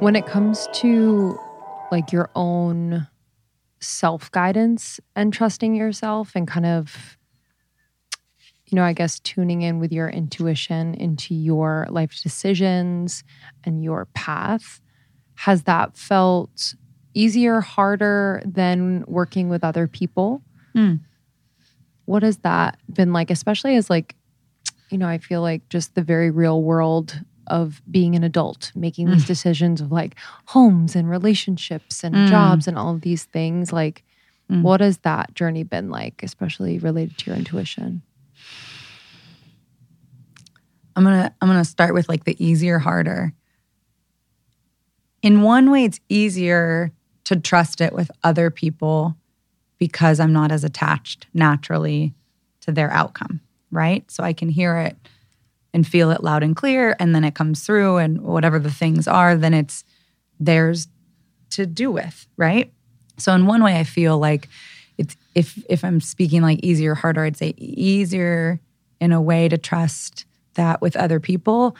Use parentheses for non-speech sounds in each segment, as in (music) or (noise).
When it comes to like your own self guidance and trusting yourself and kind of, you know, I guess tuning in with your intuition into your life decisions and your path, has that felt easier, harder than working with other people? Mm. What has that been like, especially as like, you know, I feel like just the very real world of being an adult, making these decisions of like homes and relationships and Mm. jobs and all of these things. Like, Mm. what has that journey been like, especially related to your intuition? I'm gonna I'm gonna start with like the easier, harder. In one way, it's easier to trust it with other people because I'm not as attached naturally to their outcome, right? So I can hear it and feel it loud and clear, and then it comes through, and whatever the things are, then it's theirs to do with, right? So in one way, I feel like it's if if I'm speaking like easier, harder, I'd say easier in a way to trust that with other people.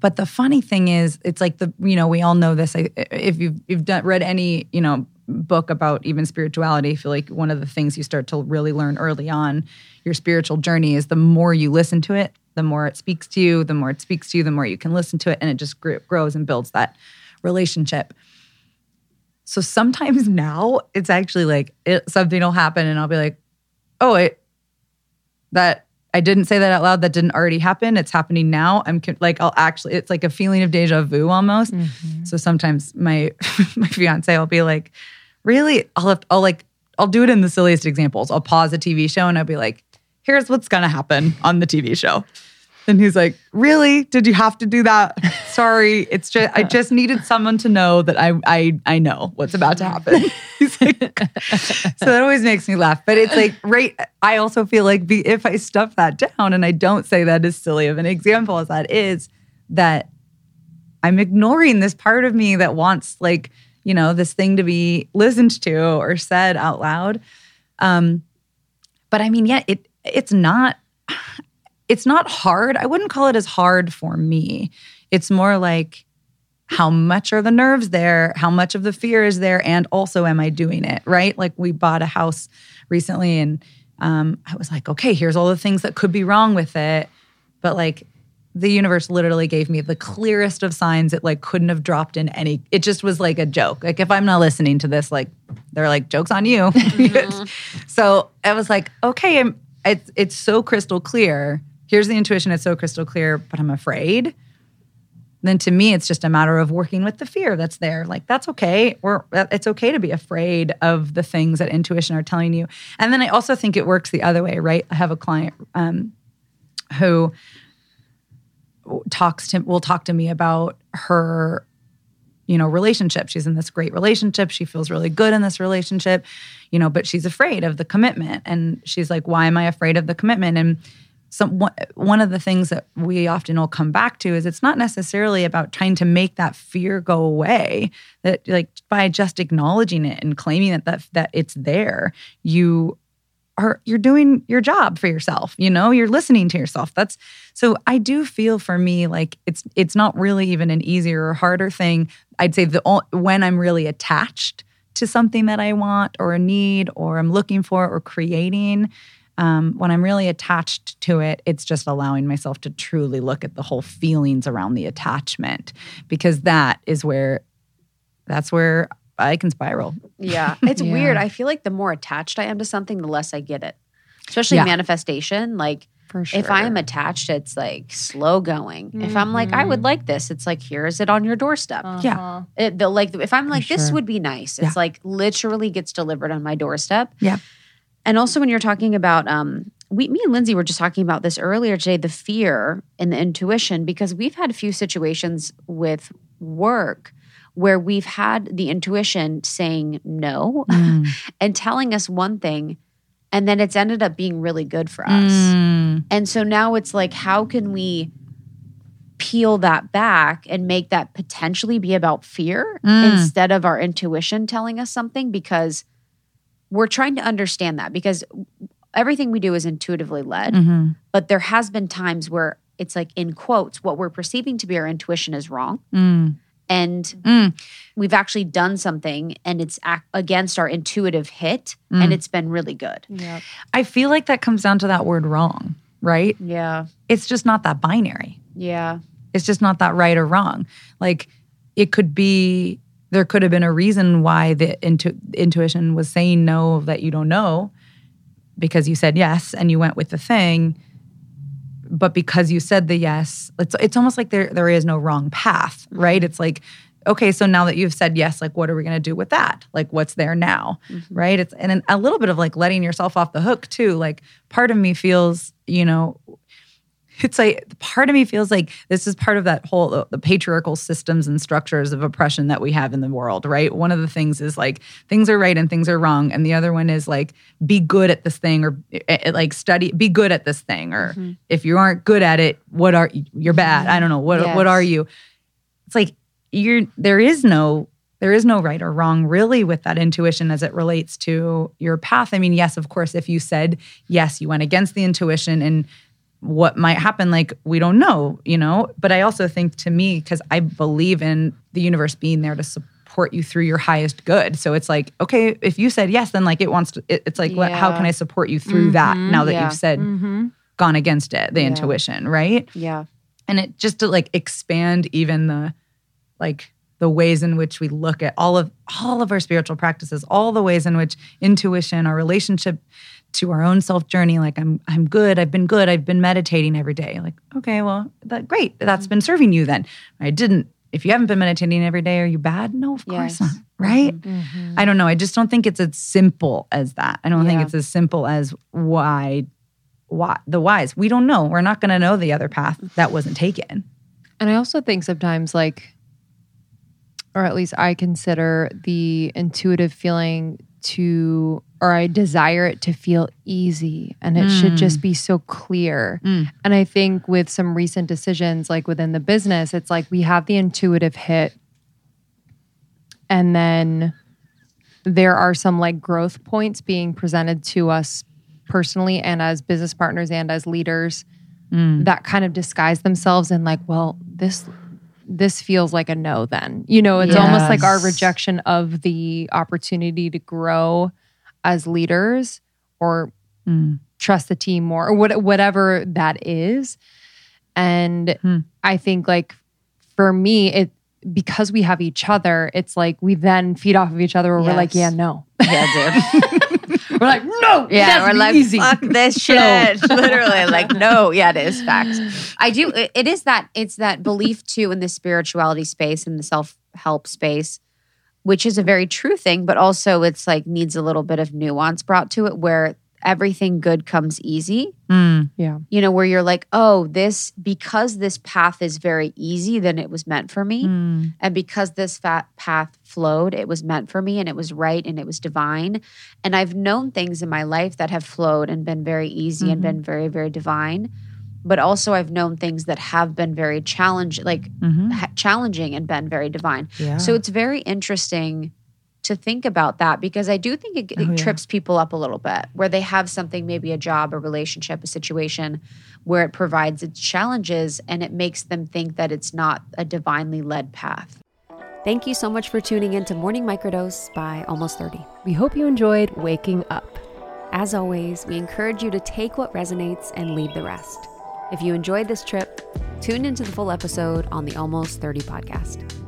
But the funny thing is, it's like the you know we all know this. I- If you've you've done, read any you know book about even spirituality, I feel like one of the things you start to really learn early on your spiritual journey is the more you listen to it, the more it speaks to you. The more it speaks to you, the more you can listen to it, and it just gr- grows and builds that relationship. So sometimes (laughs) now it's actually like it, something will happen, and I'll be like, "Oh, it that I didn't say that out loud. That didn't already happen. It's happening now. I'm like, I'll actually, it's like a feeling of deja vu almost. Mm-hmm. So sometimes my (laughs) my fiance will be like, really? I'll have, I'll like, I'll do it in the silliest examples. I'll pause a TV show and I'll be like, here's what's gonna happen on the TV show. And he's like, really? Did you have to do that? (laughs) Sorry, it's just I just needed someone to know that I I I know what's about to happen. (laughs) He's like, (laughs) so that always makes me laugh. But it's like, right. I also feel like if I stuff that down and I don't say that as silly of an example as that is, that I'm ignoring this part of me that wants like, you know, this thing to be listened to or said out loud. Um, but I mean, yeah, it it's not it's not hard. I wouldn't call it as hard for me. It's more like how much are the nerves there? How much of the fear is there? And also, am I doing it right? Like we bought a house recently, and um, I was like, okay, here's all the things that could be wrong with it, but like the universe literally gave me the clearest of signs it like couldn't have dropped in any it just was like a joke. Like if i'm not listening to this like they're like jokes on you. (laughs) So i was like okay I'm, it's it's so crystal clear. Here's the intuition it's so crystal clear but i'm afraid. Then to me it's just a matter of working with the fear that's there. Like that's okay. We're it's okay to be afraid of the things that intuition are telling you. And then i also think it works the other way right? I have a client um, who talks to will talk to me about her you know relationship. She's in this great relationship. She feels really good in this relationship you know but she's afraid of the commitment. And she's like why am i afraid of the commitment? And some one- of the things that we often will come back to is it's not necessarily about trying to make that fear go away that like by just acknowledging it and claiming that that, that it's there you are you're doing your job for yourself you know you're listening to yourself. That's so i do feel for me like it's it's not really even an easier or harder thing. I'd say the when i'm really attached to something that i want or a need or i'm looking for or creating um, when i'm really attached to it it's just allowing myself to truly look at the whole feelings around the attachment because that is where that's where i can spiral Yeah. (laughs) It's Yeah. weird. I feel like the more attached I am to something, the less I get it. Especially Yeah. manifestation. Like For sure. if I am attached, it's like slow going. If I'm like, I would Mhm. like this, it's like, here is it on your doorstep. Uh-huh. It, the, like if I'm like, this sure. would be nice. Yeah. It's like literally gets delivered on my doorstep. Yeah. And also when you're talking about um we me and Lindsey were just talking about this earlier today, the fear and the intuition, because we've had a few situations with work where we've had the intuition saying no (laughs) and telling us one thing and then it's ended up being really good for us. Mm. And so now it's like, how can we peel that back and make that potentially be about fear Mm. instead of our intuition telling us something? Because we're trying to understand that because everything we do is intuitively led, Mhm. but there has been times where it's like in quotes, what we're perceiving to be our intuition is wrong. Mm. And Mm. we've actually done something and it's ac- against our intuitive hit Mm. and it's been really good. Yep. I feel like that comes down to that word wrong, right? Yeah. It's just not that binary. Yeah. It's just not that right or wrong. Like it could be there could have been a reason why the intu- intuition was saying no that you don't know because you said yes and you went with the thing but because you said the yes it's it's almost like there there is no wrong path mm-hmm. right? It's like okay so now that you've said yes like what are we going to do with that? Like what's there now mm-hmm. right? It's and a little bit of like letting yourself off the hook too like part of me feels you know it's like part of me feels like this is part of that whole the, the patriarchal systems and structures of oppression that we have in the world right? One of the things is like things are right and things are wrong and the other one is like be good at this thing or eh, eh, like study be good at this thing or if you aren't good at it what are you're bad i don't know what what are you? It's like you're there is no there is no right or wrong really with that intuition as it relates to your path. I mean yes of course if you said yes you went against the intuition and what might happen like we don't know you know but i also think to me because i believe in the universe being there to support you through your highest good so it's like okay if you said yes then like it wants to it- it's like what, how can i support you through that now that Yeah. you've said Mm-hmm. gone against it the Yeah. intuition right Yeah. and it just to like expand even the like the ways in which we look at all of all of our spiritual practices all the ways in which intuition our relationship to our own self journey like i'm i'm good i've been good i've been meditating every day. Like okay well that great that's been serving you then. I didn't if you haven't been meditating every day are you bad? No of course Yes. not right? Mm-hmm. i don't know i just don't think it's as simple as that. I don't think it's as simple as why why the whys. We don't know we're not going to know the other path that wasn't taken. And I also think sometimes, like, or at least I consider the intuitive feeling to, or I desire it to feel easy and it should just be so clear. Mm. And I think with some recent decisions, like within the business, it's like we have the intuitive hit. And then there are some like growth points being presented to us personally and as business partners and as leaders that kind of disguise themselves in like, well, this this feels like a no then. You know, it's almost like our rejection of the opportunity to grow as leaders or Mm. trust the team more or what, whatever that is. And Hmm. I think like for me, it because we have each other, it's like we then feed off of each other where we're like, yeah, no. Yeah, dude. (laughs) We're like, no. Yeah, we're like, easy. fuck (laughs) this shit. (laughs) Literally, like, no, yeah, it is facts. I do. It, it is that. It's that belief too in the spirituality space and the self help space, which is a very true thing, but also it's like needs a little bit of nuance brought to it, where everything good comes easy. Mm. Yeah. You know, where you're like, oh, this because this path is very easy, then it was meant for me. Mm. And because this fat path flowed, it was meant for me and it was right and it was divine. And I've known things in my life that have flowed and been very easy and been very, very divine. But also, I've known things that have been very challenge, like Mhm. ha- challenging and been very divine. Yeah. So it's very interesting to think about that because I do think it, it Oh, yeah. trips people up a little bit where they have something, maybe a job, a relationship, a situation where it provides its challenges and it makes them think that it's not a divinely led path. Thank you so much for tuning in to Morning Microdose by Almost 30. We hope you enjoyed waking up. As always, we encourage you to take what resonates and leave the rest. If you enjoyed this trip, tune into the full episode on the Almost 30 podcast.